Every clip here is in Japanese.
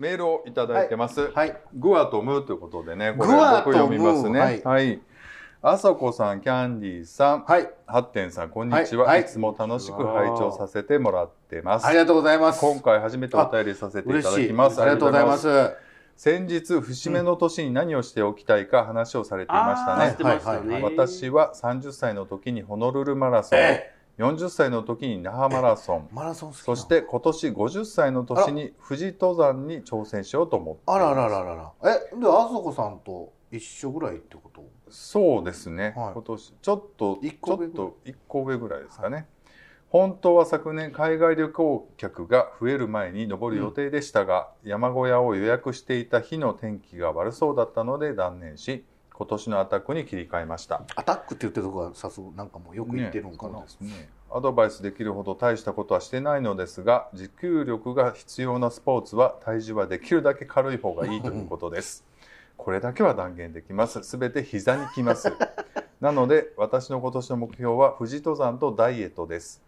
メールをいただいてます。はい。グアとムということでね、これグアと僕読みますね。ムはいはい。あさこさん、キャンディーさん、はい。ハッテンさん、こんにちは。はいい、つも楽しく拝聴させてもらってます。ありがとうございます。今回初めてお便りさせていただ。きます。ありがとうございます。先日、節目の年に何をしておきたいか話をされていましたね。はい私は30歳の時にホノルルマラソン、え40歳の時に那覇マラソン、マラソンそして今年50歳の年に富士登山に挑戦しようと思ってあららららら。え、で、あそこさんと一緒ぐらいってこと？そうですね、はい。今年ちょっと一ち個上ぐらい？ょっと1個上ぐらいですかね、本当は昨年海外旅行客が増える前に登る予定でしたが、山小屋を予約していた日の天気が悪そうだったので断念し今年のアタックに切り替えました。アタックって言ってるとこがさすがなんかもうよく言ってるんかな。ねねアドバイスできるほど大したことはしてないのですが持久力が必要なスポーツは体重はできるだけ軽い方がいいということです。これだけは断言できます。すべて膝にきます。なので私の今年の目標は富士登山とダイエットです。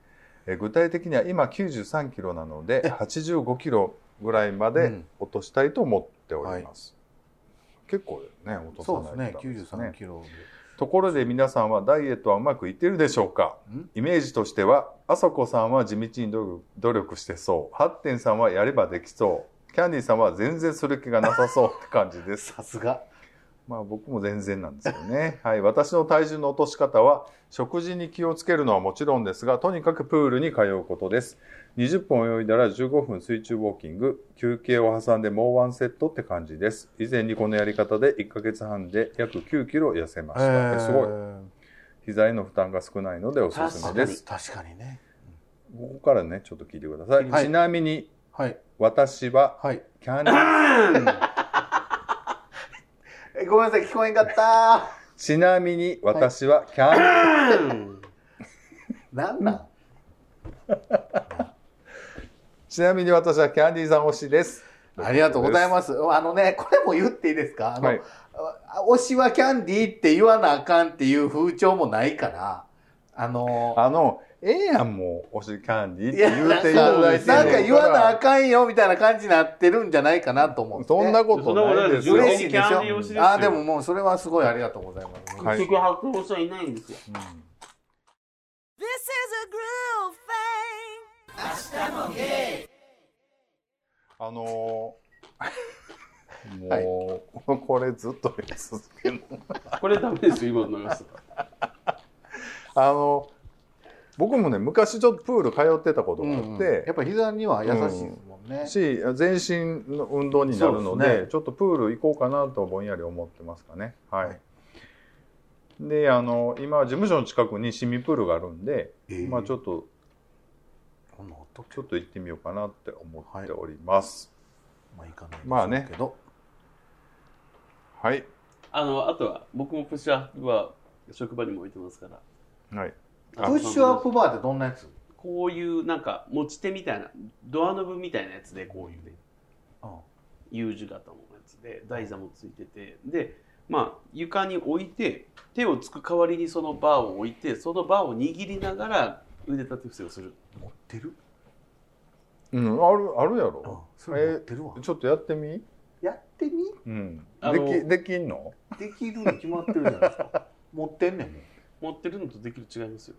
え具体的には今93キロなので85キロぐらいまでうん。落としたいと思っております、結構ね落とさそうないですね。とダメ93キロところで皆さんはダイエットはうまくいっているでしょうか？ん？イメージとしてはあそこさんは地道に努力努力してそう。ハッテンさんはやればできそう。キャンディーさんは全然する気がなさそうって感じです。さすが。まあ僕も全然なんですよね。はい私の体重の落とし方は食事に気をつけるのはもちろんですがとにかくプールに通うことです20分泳いだら15分水中ウォーキング休憩を挟んでもうワンセットって感じです以前にこのやり方で1ヶ月半で約9キロ痩せました、えすごい膝への負担が少ないのでおすすめです。確かにね。ここからね、ちょっと聞いてください。はいちなみに、はい。私は、はい。キャンディー、えごめんなさい、聞こえんかった。ちなみに私はキャンディー、なんなんちなみに私はキャンディーさん推しです。ありがとうございます。あのね、これも言っていいですか？あの、はいあ推しはキャンディーって言わなあかんっていう風潮もないから、あの、あの、ええやん、もう、推しキャンディーって言うていなんか、ただいてなんか言わなあんかんよみたいな感じになってるんじゃないかなと思って。そんなことないですよ。嬉しいでしですよあ、でももうそれはすごいありがとうございます。はい結局発音者いないんですよ。うん This is a groove thing. あのー、もう、これずっと続けるの。これダメですよ、今の流すあの、僕もね、昔ちょっとプール通ってたことがあって、うんうん。やっぱ膝には優しいですもんね。し全身の運動になるのでね。ちょっとプール行こうかなとぼんやり思ってますかね。はい、であの今事務所の近くに市民プールがあるんで、えーまあちょっとこんな音。ちょっと行ってみようかなって思っております。まあい。いかな。まあね。けど。はい。あの、あとは、僕もプッシュアップは職場にも置いてますから。はい。あプッシュアップバーってどんなやつ？こういう、なんか、持ち手みたいな、ドアノブみたいなやつで、こういうね、U 字型のやつで、台座もついてて、で、まあ、床に置いて、手をつく代わりにそのバーを置いて、そのバーを握りながら腕立て伏せをする。持ってる？うんあるあるやろそれ持ってるわ。ちょっとやってみ？やってみ？うんあのできできんの？できるに決まってるじゃないですか。持ってんねん。持ってるのとできる違いますよ。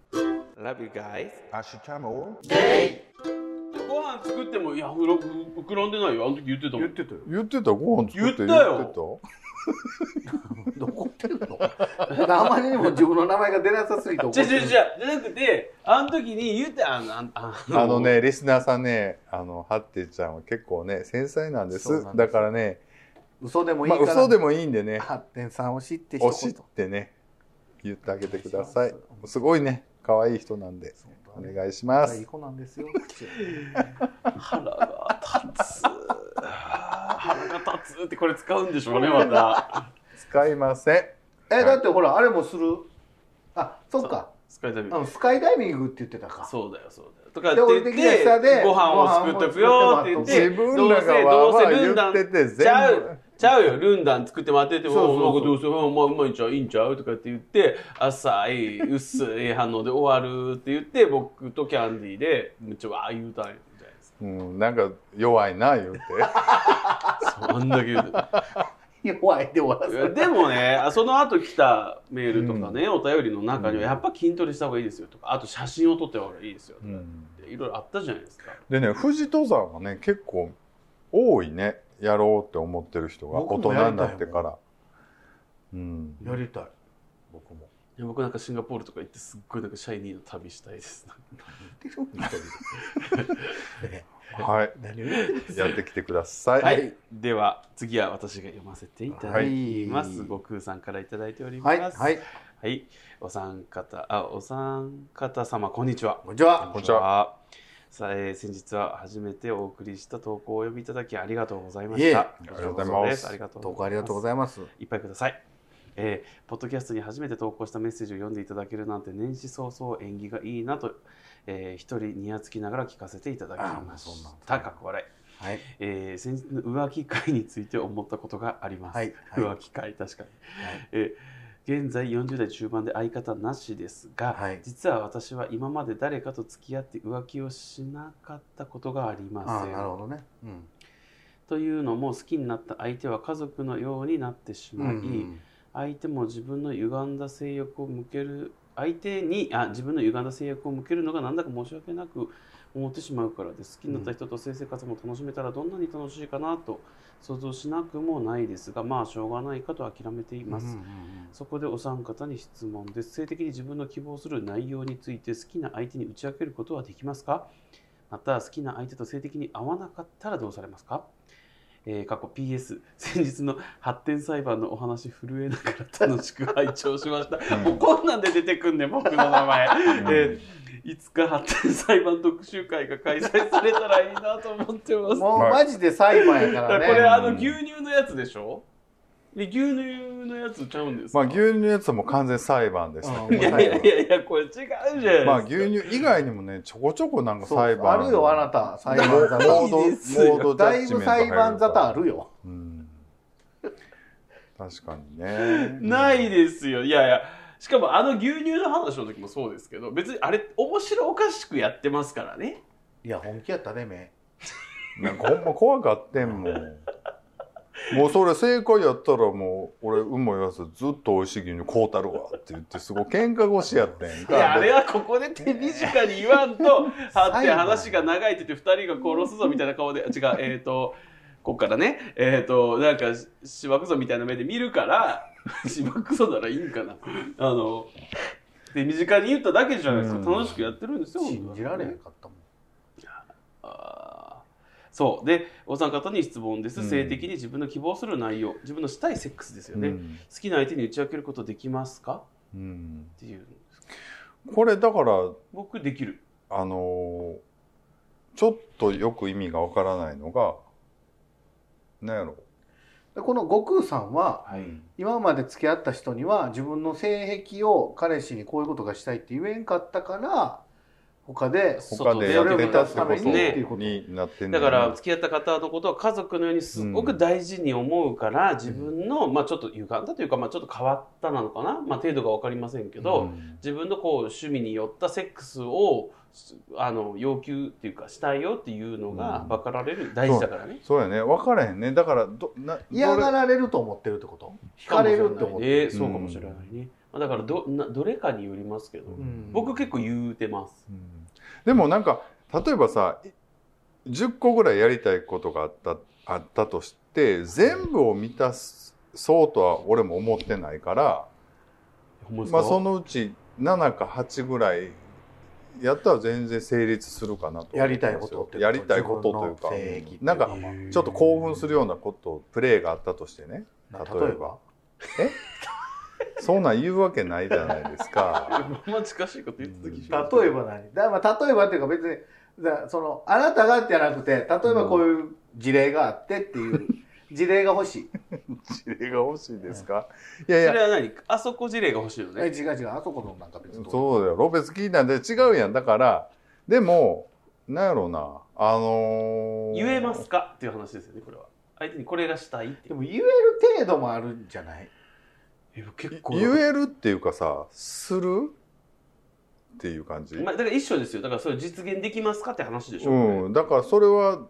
Love you guys. アシュチャモご飯作っても、いや、ふろ膨らんでないよ。あの時言ってたもん。言ってたよ。言ってた？ご飯作って？言ったよ 言ってどこってるの？あまりにも自分の名前が出なさすぎて怒違う違う違う。ってるじゃなくてあの時に言ってあのああたあのねリスナーさんねあのハッティちゃんは結構ね繊細なんです。そうなんです。だからね嘘でもいいまあから、嘘でもいいんでね発展さん推しって一推しっ言てね言ってあげてください。すすごいね可愛い人なんでお願いします。いい子なんですよ。腹が立つ腹が立つってこれ使うんでしょうねまた。使いません。えだってほらあれもする。あそっか。スカイダイビング。スカイダイビングって言ってたか。そうだよそうだよ。とかでって降りてきた言ってご飯を作っとくよって言って自分らがわーわー言ってて全部ちゃうちゃうよルンダン作ってもらっててもそうそうそう。どうせうんまあうまいんちゃういいんちゃうとかって言って浅い薄い反応で終わるって言って僕とキャンディーでめっちゃわー言うたんじゃないですかうん、なんか弱いな言うて。そんだけ言うて弱いで終わらせでもね、あその後来たメールとかね、お便りの中には、やっぱ筋トレした方がいいですよとか、あと写真を撮った方がいいですよとか、いろいろあったじゃないですか。でね富士登山はね結構多いねやろうって思ってる人が大人になってから。うん。やりたい。僕も。いや僕なんかシンガポールとか行って、すっごいなんかシャイニーの旅したいです。はい何を言ってるやってきてください、はい、では次は私が読ませていただきます。はい悟空さんからいただいております。はい。はい。はいお三方、あ、お三方様、こんにちは。こんにちは。こんにちは。さあ、えー先日は初めてお送りした投稿をお読みいただきありがとうございました。ありがとうございますありがとう投稿ありがとうごいざいます。ます。いっぱいください。えーポッドキャストに初めて投稿したメッセージを読んでいただけるなんて年始早々縁起がいいなと、えー一人にやつきながら聞かせていただきました。かっこ笑い。はい。えー先日の浮気会について思ったことがあります。はいはい浮気会、確かに。えー現在40代中盤で相方なしですが、はい実は私は今まで誰かと付き合って浮気をしなかったことがありません。なるほどね。うん。というのも好きになった相手は家族のようになってしまい、うん相手も自分の歪んだ性欲を向ける相手にあ自分の歪んだ性欲を向けるのがなんだか申し訳なく思ってしまうからです。好きになった人と性生活も楽しめたらどんなに楽しいかなと想像しなくもないですがまあしょうがないかと諦めています、うんうんうん。そこでお三方に質問です。性的に自分の希望する内容について好きな相手に打ち明けることはできますか？また好きな相手と性的に合わなかったらどうされますか？えー、過去 PS 先日の発展裁判のお話震えながら楽しく拝聴しました、もうこんなんで出てくんねん僕の名前、えーいつか発展裁判特集会が開催されたらいいなと思ってます。もうマジで裁判やからね。これあの牛乳のやつでしょ？で牛乳のやつちゃうんですか、まあ牛乳のやつはもう完全裁判です、うん。いやいやいやいやこれ違うじゃないですか、まあ牛乳以外にもねちょこちょこなんかそう裁判あるよ、あなた。裁判沙モー汰。ドモードジャ だいぶッジメント入る裁判沙汰あるよ。うん。確かにね。ないですよ。いやいやしかもあの牛乳の話の時もそうですけど別にあれ面白おかしくやってますからね。いや、本気やったね、目。なんかほんま怖かってんもんもうそれ正解やったらもう俺うんも言わずずっと美味しい牛乳買うたるわって言ってすごい喧嘩腰やったんやんか。いやあれはここで手短に言わんとはって話が長いって言って2人が殺すぞみたいな顔で違うえっ、とこっからね。えっ、となんかししばくぞみたいな目で見るから しばくぞならいいんかな。あの手短に言っただけじゃないですか、うん。楽しくやってるんですよ信じられへんかったもん。あーそう。でお三方に質問です、うん。性的に自分の希望する内容。自分のしたいセックスですよね、うん。好きな相手に打ち明けることできますか？うん。っていう。これだから僕できる。あのーちょっとよく意味がわからないのがなんやろ。でこの悟空さんは、はい。今まで付き合った人には自分の性癖を彼氏にこういうことがしたいって言えんかったから他で他でやってたってこと？こと。になってんだだから付き合った方のことを家族のようにすごく大事に思うから、自分の、まあ、ちょっと歪んだというか、まあ、ちょっと変わったなのかな、まあ、程度が分かりませんけど、うん。自分のこう趣味によったセックスをあの要求っていうかしたいよっていうのが分かられる、大事だからね。そう。やね。分からへんね。だからどな嫌がられると思ってるってこと？惹かれるって思ってる。でそうかもしれないね。まあだからどなどれかによりますけど、うん。僕結構言うてます。うん。でもなんか例えばさ10個ぐらいやりたいことがあったあったとして全部を満たそうとは俺も思ってないから、まあ、そのうち7か8ぐらいやったら全然成立するかなとやりたいことってやりたいことというかなんかちょっと興奮するようなことプレーがあったとしてね。例えば。え？そんなん言うわけないじゃないですか。ま近しいこと言ってた気が例えば何？だまあ例えばっていうか別にだそのあなたがじゃなくて例えばこういう事例があってっていう 事例が欲しい。事例が欲しいですか、いやいや。それは何？あそこ事例が欲しいのね。え違う違う。あそこのなんか別に。そうだよ。ロペス聞いたんで違うやん。だからでもなんやろうな。あのー言えますか？っていう話ですよね、これは。相手にこれがしたいって。いう。でも言える程度もあるんじゃない？え結構。言えるっていうかさするっていう感じ、まあ、だから一緒ですよ。だからそれ実現できますかって話でしょ、これ。うん、だからそれは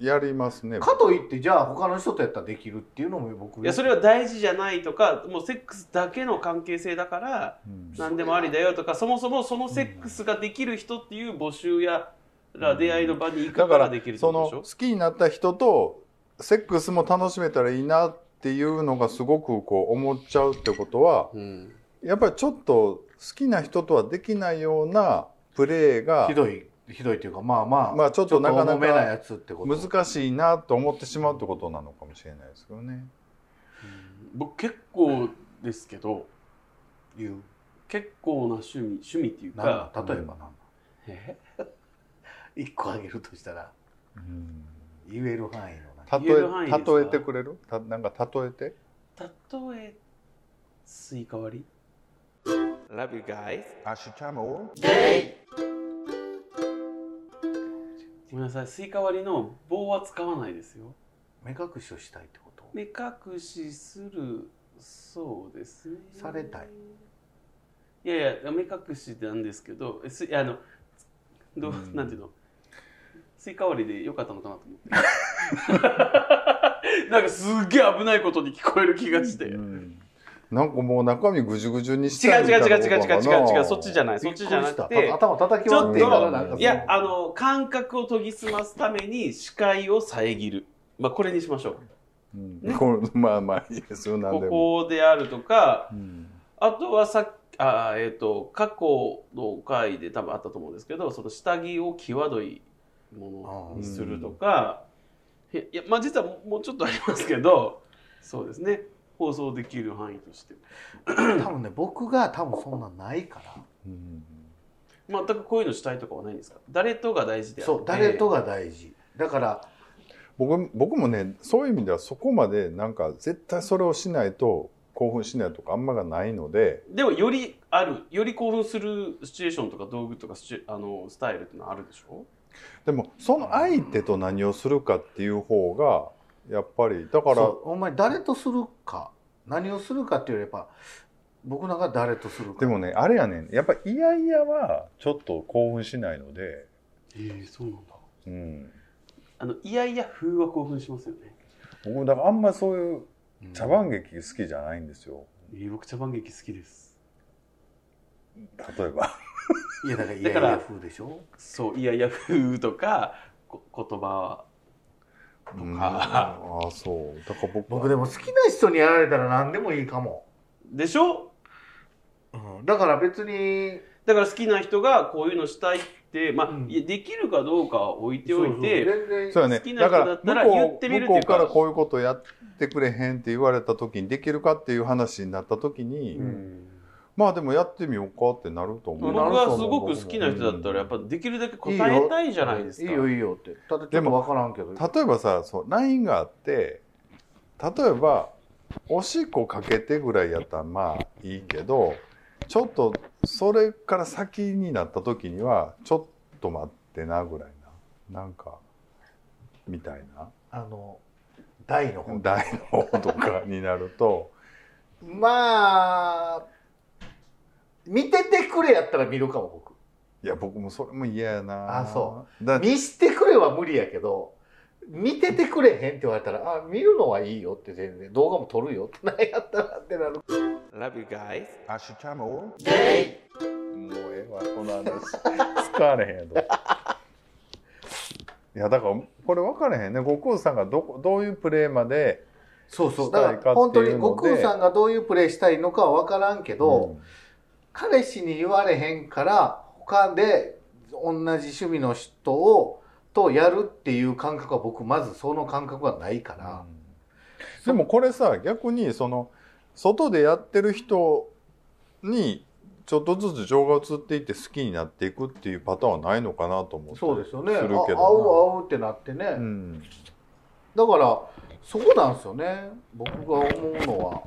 やりますね。かといってじゃあ他の人とやったらできるっていうのも僕。いやそれは大事じゃないとかもうセックスだけの関係性だからうん。何でもありだよとかそもそもそのセックスができる人っていう募集やら出会いの場に行くだからできるってそことでしょ？の好きになった人とセックスも楽しめたらいいなっていうのがすごくこう思っちゃうってことはうん。やっぱりちょっと好きな人とはできないようなプレーがひどいひどいっていうかまあまあまあちょっとなかなか難しいなと思ってしまうってことなのかもしれないですけどね。僕結構ですけど言う結構な趣味趣味っていうかだ例えばなんだ。え？一個あげるとしたらうん。言える範囲の例言え例えてくれる？たなんか例えて？例えスイカ割り。Love you guys. ごめんなさい。スイカ割りの棒は使わないですよ。目隠しをしたいってこと？目隠しするそうですね。されたい。いやいや目隠しなんですけどえすあのどう、うん。なんていうの？スイカ割りでよかったのかなと思って。なんかすっげえ危ないことに聞こえる気がして、うん。なんかもう中身ぐじゅぐじゅにし違う違う違う違う違う違う。違うそっちじゃない。そっちじゃなくて。頭叩きちょっ割ってからなんかといやあの感覚を研ぎ澄ますために視界を遮る。まあこれにしましょう。うん。これまあまあいいですよ。何こでも。こであるとかうん。あとはさっあえっ、と過去の回で多分あったと思うんですけどその下着を際どいものにするとか、いやいやまあ実はもうちょっとありますけど そうですね。放送できる範囲として。多分ね僕が多分そんなんないから。うん。全くこういうのしたいとかはないんですか？誰とが大事であって。そう誰とが大事。だから僕僕もねそういう意味ではそこまでなんか絶対それをしないと興奮しないとかあんまがないので。でもよりあるより興奮するシチュエーションとか道具とかシチュあのスタイルってのはあるでしょ？でもその相手と何をするかっていう方がやっぱりだからお前誰とするか何をするかっていうよりやっぱ僕なんか誰とするか。でもねあれやねん。やっぱいやいやはちょっと興奮しないので、ええそうなんだ。うん、あのいやいや風は興奮しますよね。僕だからあんまそういううん茶番劇好きじゃないんですよ。えー僕茶番劇好きです例えば。いやだからい だからやいや風でしょ？そういやいや風とかこ言葉うん。かああそう。だから僕僕でも好きな人にやられたら何でもいいかも、でしょ？うん、だから別に。だから好きな人がこういうのしたいって、まあうん。できるかどうかは置いておいてそうそう好きな人だったらだから言ってみるっていうか。向こう向こうからこういうことやってくれへんって言われた時にできるかっていう話になった時に、うんまあでもやってみようかってなると思う。僕はすごく好きな人だったらやっぱできるだけ答えたいじゃないですか。いいよ。いいよって。ただちょっと分からんけど例えばさそう LINE があって例えばおしっこかけてぐらいやったらまあいいけどちょっとそれから先になった時にはちょっと待ってなぐらいな。なんかみたいな。あの大の方台の方とかになると。まあ見ててくれやったら見るかも僕。いや僕もそれも嫌やな。あそだ見してくれは無理やけど見ててくれへんって言われたらあ見るのはいいよって全然動画も撮るよって 何やったらってなる。Love you guys. アシュチャムもうええわこの話。使われへんやと いやだからこれ分からへんね。悟空さんがどこどういうプレーまでそうそう。したいかだから本当にっていうので悟空さんがどういうプレイしたいのかは分からんけど、彼氏に言われへんから他で同じ趣味の人をとやるっていう感覚は僕まずその感覚はないから、でもこれさ逆にその外でやってる人にちょっとずつ情が移っていって好きになっていくっていうパターンはないのかなと思ってそうですよね。するけあ合うど合うってなってね、なうん。だからそこなんですよね。僕が思うのは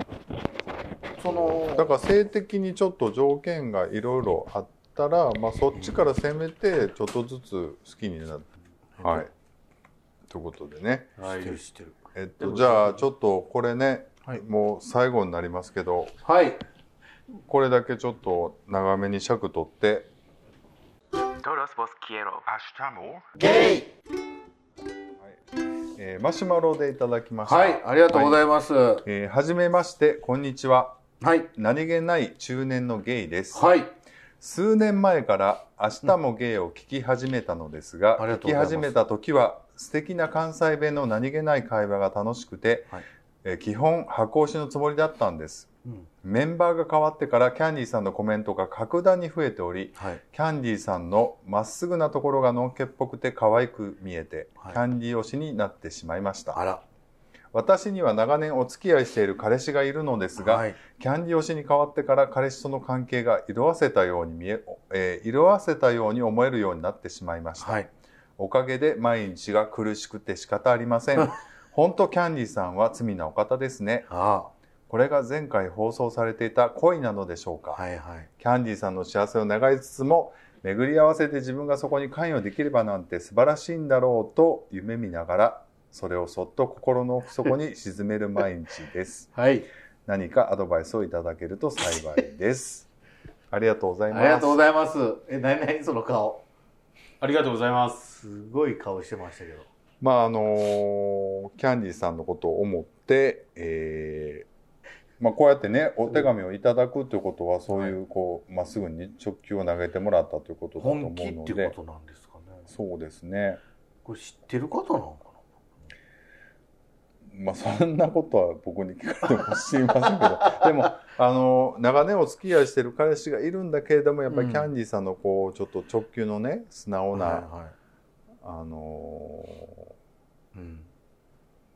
そのだから性的にちょっと条件がいろいろあったら、まあ、そっちから攻めてちょっとずつ好きになってはい。ということでね。知ってる知ってる。えっとじゃあちょっとこれね、はい。もう最後になりますけどはい。これだけちょっと長めに尺取って。Todos vos quiero. ゲイ！えーマシュマロでいただきました。はい、ありがとうございます。はえーはじめまして、こんにちは。い。何気ない中年のゲイです。はい。数年前から明日もゲイを聞き始めたのですが、うん聞き始めた時は素敵な関西弁の何気ない会話が楽しくて、はいえー基本箱押しのつもりだったんです。うんメンバーが変わってからキャンディーさんのコメントが格段に増えており、はい。キャンディーさんのまっすぐなところがのんけっぽくて可愛く見えて、はいキャンディー推しになってしまいました。あら。私には長年お付き合いしている彼氏がいるのですが、はい。キャンディー推しに変わってから彼氏との関係が色あせたように見え、えー色あせたように思えるようになってしまいました。はい。おかげで毎日が苦しくて仕方ありません。本当キャンディーさんは罪なお方ですね。あこれが前回放送されていた恋なのでしょうか。あ。はいはい。キャンディーさんの幸せを願いつつも、巡り合わせて自分がそこに関与できればなんて素晴らしいんだろうと夢見ながら、それをそっと心の奥底に沈める毎日です。はい。何かアドバイスをいただけると幸いです。ありがとうございます。ありがとうございます。え、なになにその顔？ありがとうございます。すごい顔してましたけど。まああのーキャンディーさんのことを思って、えーまあ、こうやってねお手紙をいただくということはそういうこうまっすぐに直球を投げてもらったということだと思う本気ってことなんですかね。そうですねこれ知ってる方なのかまあそんなことは僕に聞かれても知りませんけど でもあの長年お付き合いしてる彼氏がいるんだけれどもやっぱりうんキャンディーさんのこうちょっと直球のね素直な、なはいはあのい。うん。ー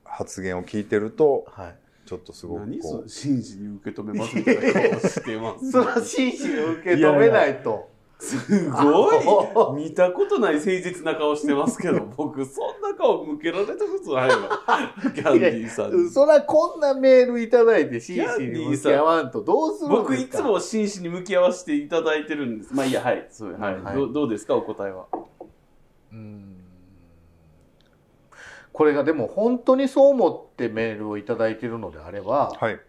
発言を聞いてるとはい。ちょっとすごく真摯に受け止めますみたいな顔してます。それは真摯に受け止めないと。すごい見たことない誠実な顔してますけど、僕そんな顔向けられたことないわ。キャンディーさんに。そらこんなメールいただいて真摯に向き合わんとどうするんですか？僕いつも真摯に向き合わせていただいてるんです。まあいいや、はい。そうはいはいどうどうですか、お答えは。うーんこれがでも本当にそう思ってメールをいただいているのであれば、はい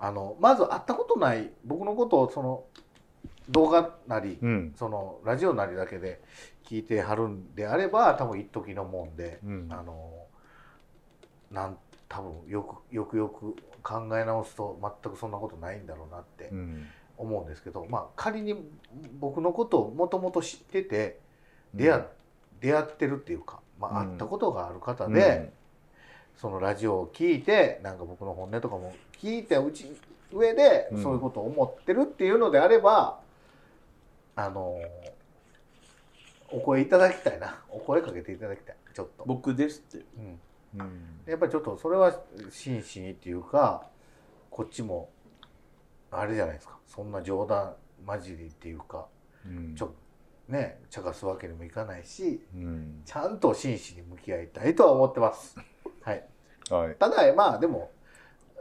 あのまず会ったことない僕のことをその動画なり、うん。そのラジオなりだけで聞いてはるんであれば多分一時のもんで、うん。あのなん多分よくよくよく考え直すと全くそんなことないんだろうなってうん。思うんですけど、まあ仮に僕のことをもともと知ってて出会,、出会ってるっていうか、まあ、うん。会ったことがある方で、そのラジオを聞いてなんか僕の本音とかも聞いてうち上でうん。そういうことを思ってるっていうのであれば、あのお声いただきたいな。お声かけていただきたい。ちょっと、僕ですって。うん、うん。やっぱりちょっとそれは真摯にっていうかこっちもあれじゃないですか。そんな冗談交じりっていうかうん。ちょね茶化すわけにもいかないしうん。ちゃんと真摯に向き合いたいとは思ってます。はい。はい。ただまあでも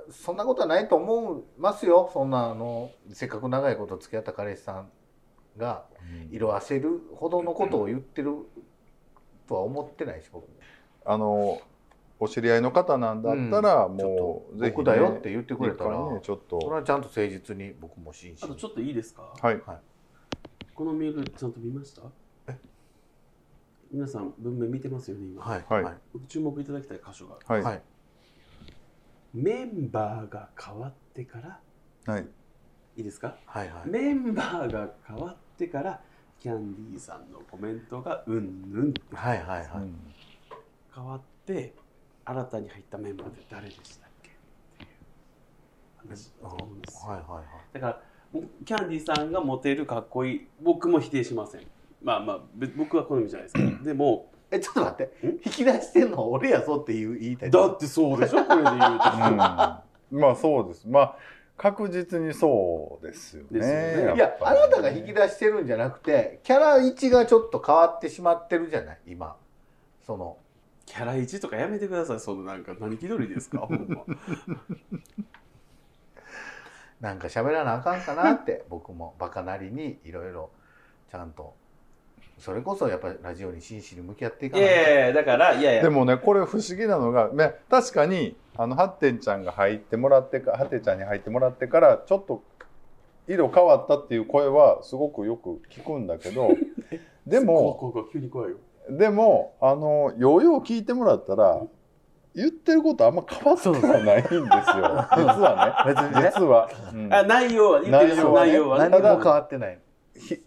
そんなことはないと思いますよ。そんなあのせっかく長いこと付き合った彼氏さんが色あせるほどのことを言ってるとは思ってないし僕。もあのお知り合いの方なんだったら、もうぜひ、ね、僕だよって言ってくれたらねちょっと。それはちゃんと誠実に僕も真摯にあとちょっといいですか？はい。このメールちゃんと見ました？皆さん文面見てますよね今、はいはい。注目いただきたい箇所がはい。はい。メンバーが変わってからはいいいですか？はいはい。メンバーが変わってからキャンディーさんのコメントがうんぬんってはいはいはい。うん。変わって新たに入ったメンバーって誰でしたっけ？っていう話だと思うんです。よはいはいはい。だからキャンディーさんがモテるかっこいい僕も否定しません。まあまあべ僕は好みじゃないですかでもえちょっと待って。ん？引き出してんのは俺やぞって言いたい。だってそうでしょ？これで言うと、うん。まあそうです。まあ確実にそうですよねよね。っぱりいやあなたが引き出してるんじゃなくてキャラ1がちょっと変わってしまってるじゃない？今。その。キャラ1とかやめてください。そのなんか何気取りですか？ほんま。なんか喋らなあかんかなって僕もバカなりにいろいろちゃんとそれこそやっぱりラジオに真摯に向き合っていかいないと。やいやだからいやいや。でもねこれ不思議なのが、ね、確かにあのハッテンちゃんが入ってもらってかハッテンちゃんに入ってもらってからちょっと色変わったっていう声はすごくよく聞くんだけど でも、でも、あの、ようよう聞いてもらったら、言ってることあんま変わってはないんですよ。実はね。別にね。実は。うん。あ内容は言ってる内容はね。内容はね。何も変わってないひひ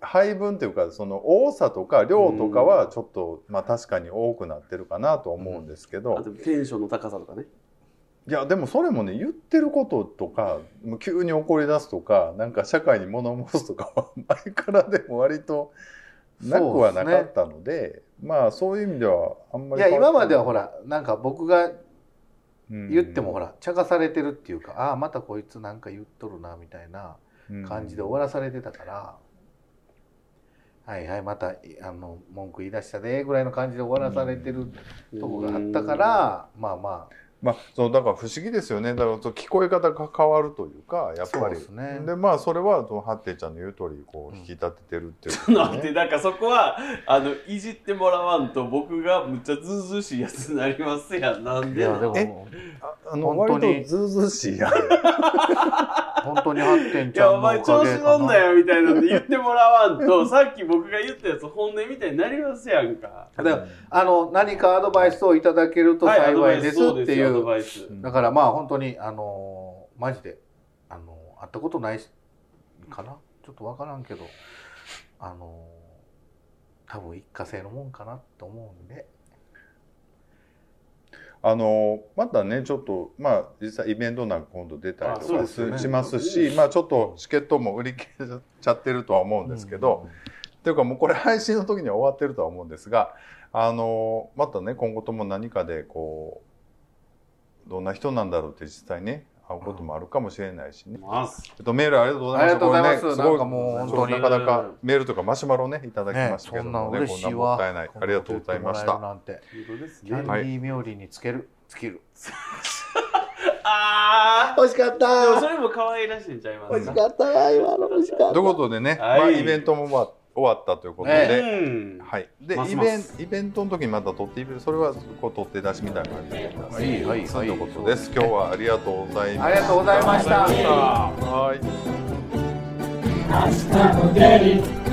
配分というかその多さとか量とかはちょっと、まあ確かに多くなってるかなと思うんですけど、あとテンションの高さとかね。いやでもそれもね言ってることとか急に怒り出すとかなんか社会に物申すとかは 前からでも割となくはなかったのでまあそういう意味ではあんまいやり変わって今まではほらなんか僕がうん。言ってもほら茶化されてるっていうかああまたこいつなんか言っとるなみたいな感じで終わらされてたから、はいはいまたあの文句言い出したでぐらいの感じで終わらされてるとこがあったから、まあままあ、そうだから不思議ですよね。だからそう聞こえ方が変わるというかやっぱり。ね。でまあそれはそのハッティちゃんの言う通りこう引き立ててるっていう。ちょっと待って、なんかそこは、あの、いじってもらわんと、僕がむっちゃずうずうしいやつになりますやん。なんでなやでもえ？ああの本当に割とずうずうしいや。ん本当に発展いや、ちゃんのおお前か調子乗んげかななよみたいなんで言ってもらわんと、さっき僕が言ったやつ本音みたいになりますやんか。だからあの何かアドバイスをいただけると幸いですっていアドう。バイス。だからまあ本当にあのマジであの会ったことないしかな？ちょっと分からんけどあの多分一過性のもんかなと思うんで。あのまたねちょっとまあ実際イベントなんか今度出たりあとかね。しますしまあちょっとチケットも売り切れちゃってるとは思うんですけど、っていうかもうこれ配信の時には終わってるとは思うんですがあのまたね今後とも何かでこうどんな人なんだろうって実際ね会うこともあるかもしれないしね。えっと、メールありがとうございました。ありがとうございます。これねなんかもうすごい本当に。なかなかメールとかマシュマロね、いただきましたけそんなどもね、嬉しいこんなもわったいない。ありがとうございました。なんて。キャンデね。ィー冥利につける。つける。あ美味しかっー。でもそたれも可愛らしいんちゃいますしかった。わ今のしかった。ということでね、はい。まあ、イベントも終わ終わったということねで、うん。はい。で、ますイベンイベントの時にまた撮っている、それはこう撮って出しみたいな感じでやります。はいはいはいそういうことです。今日はありがとうございました。ありがとうございましたはい。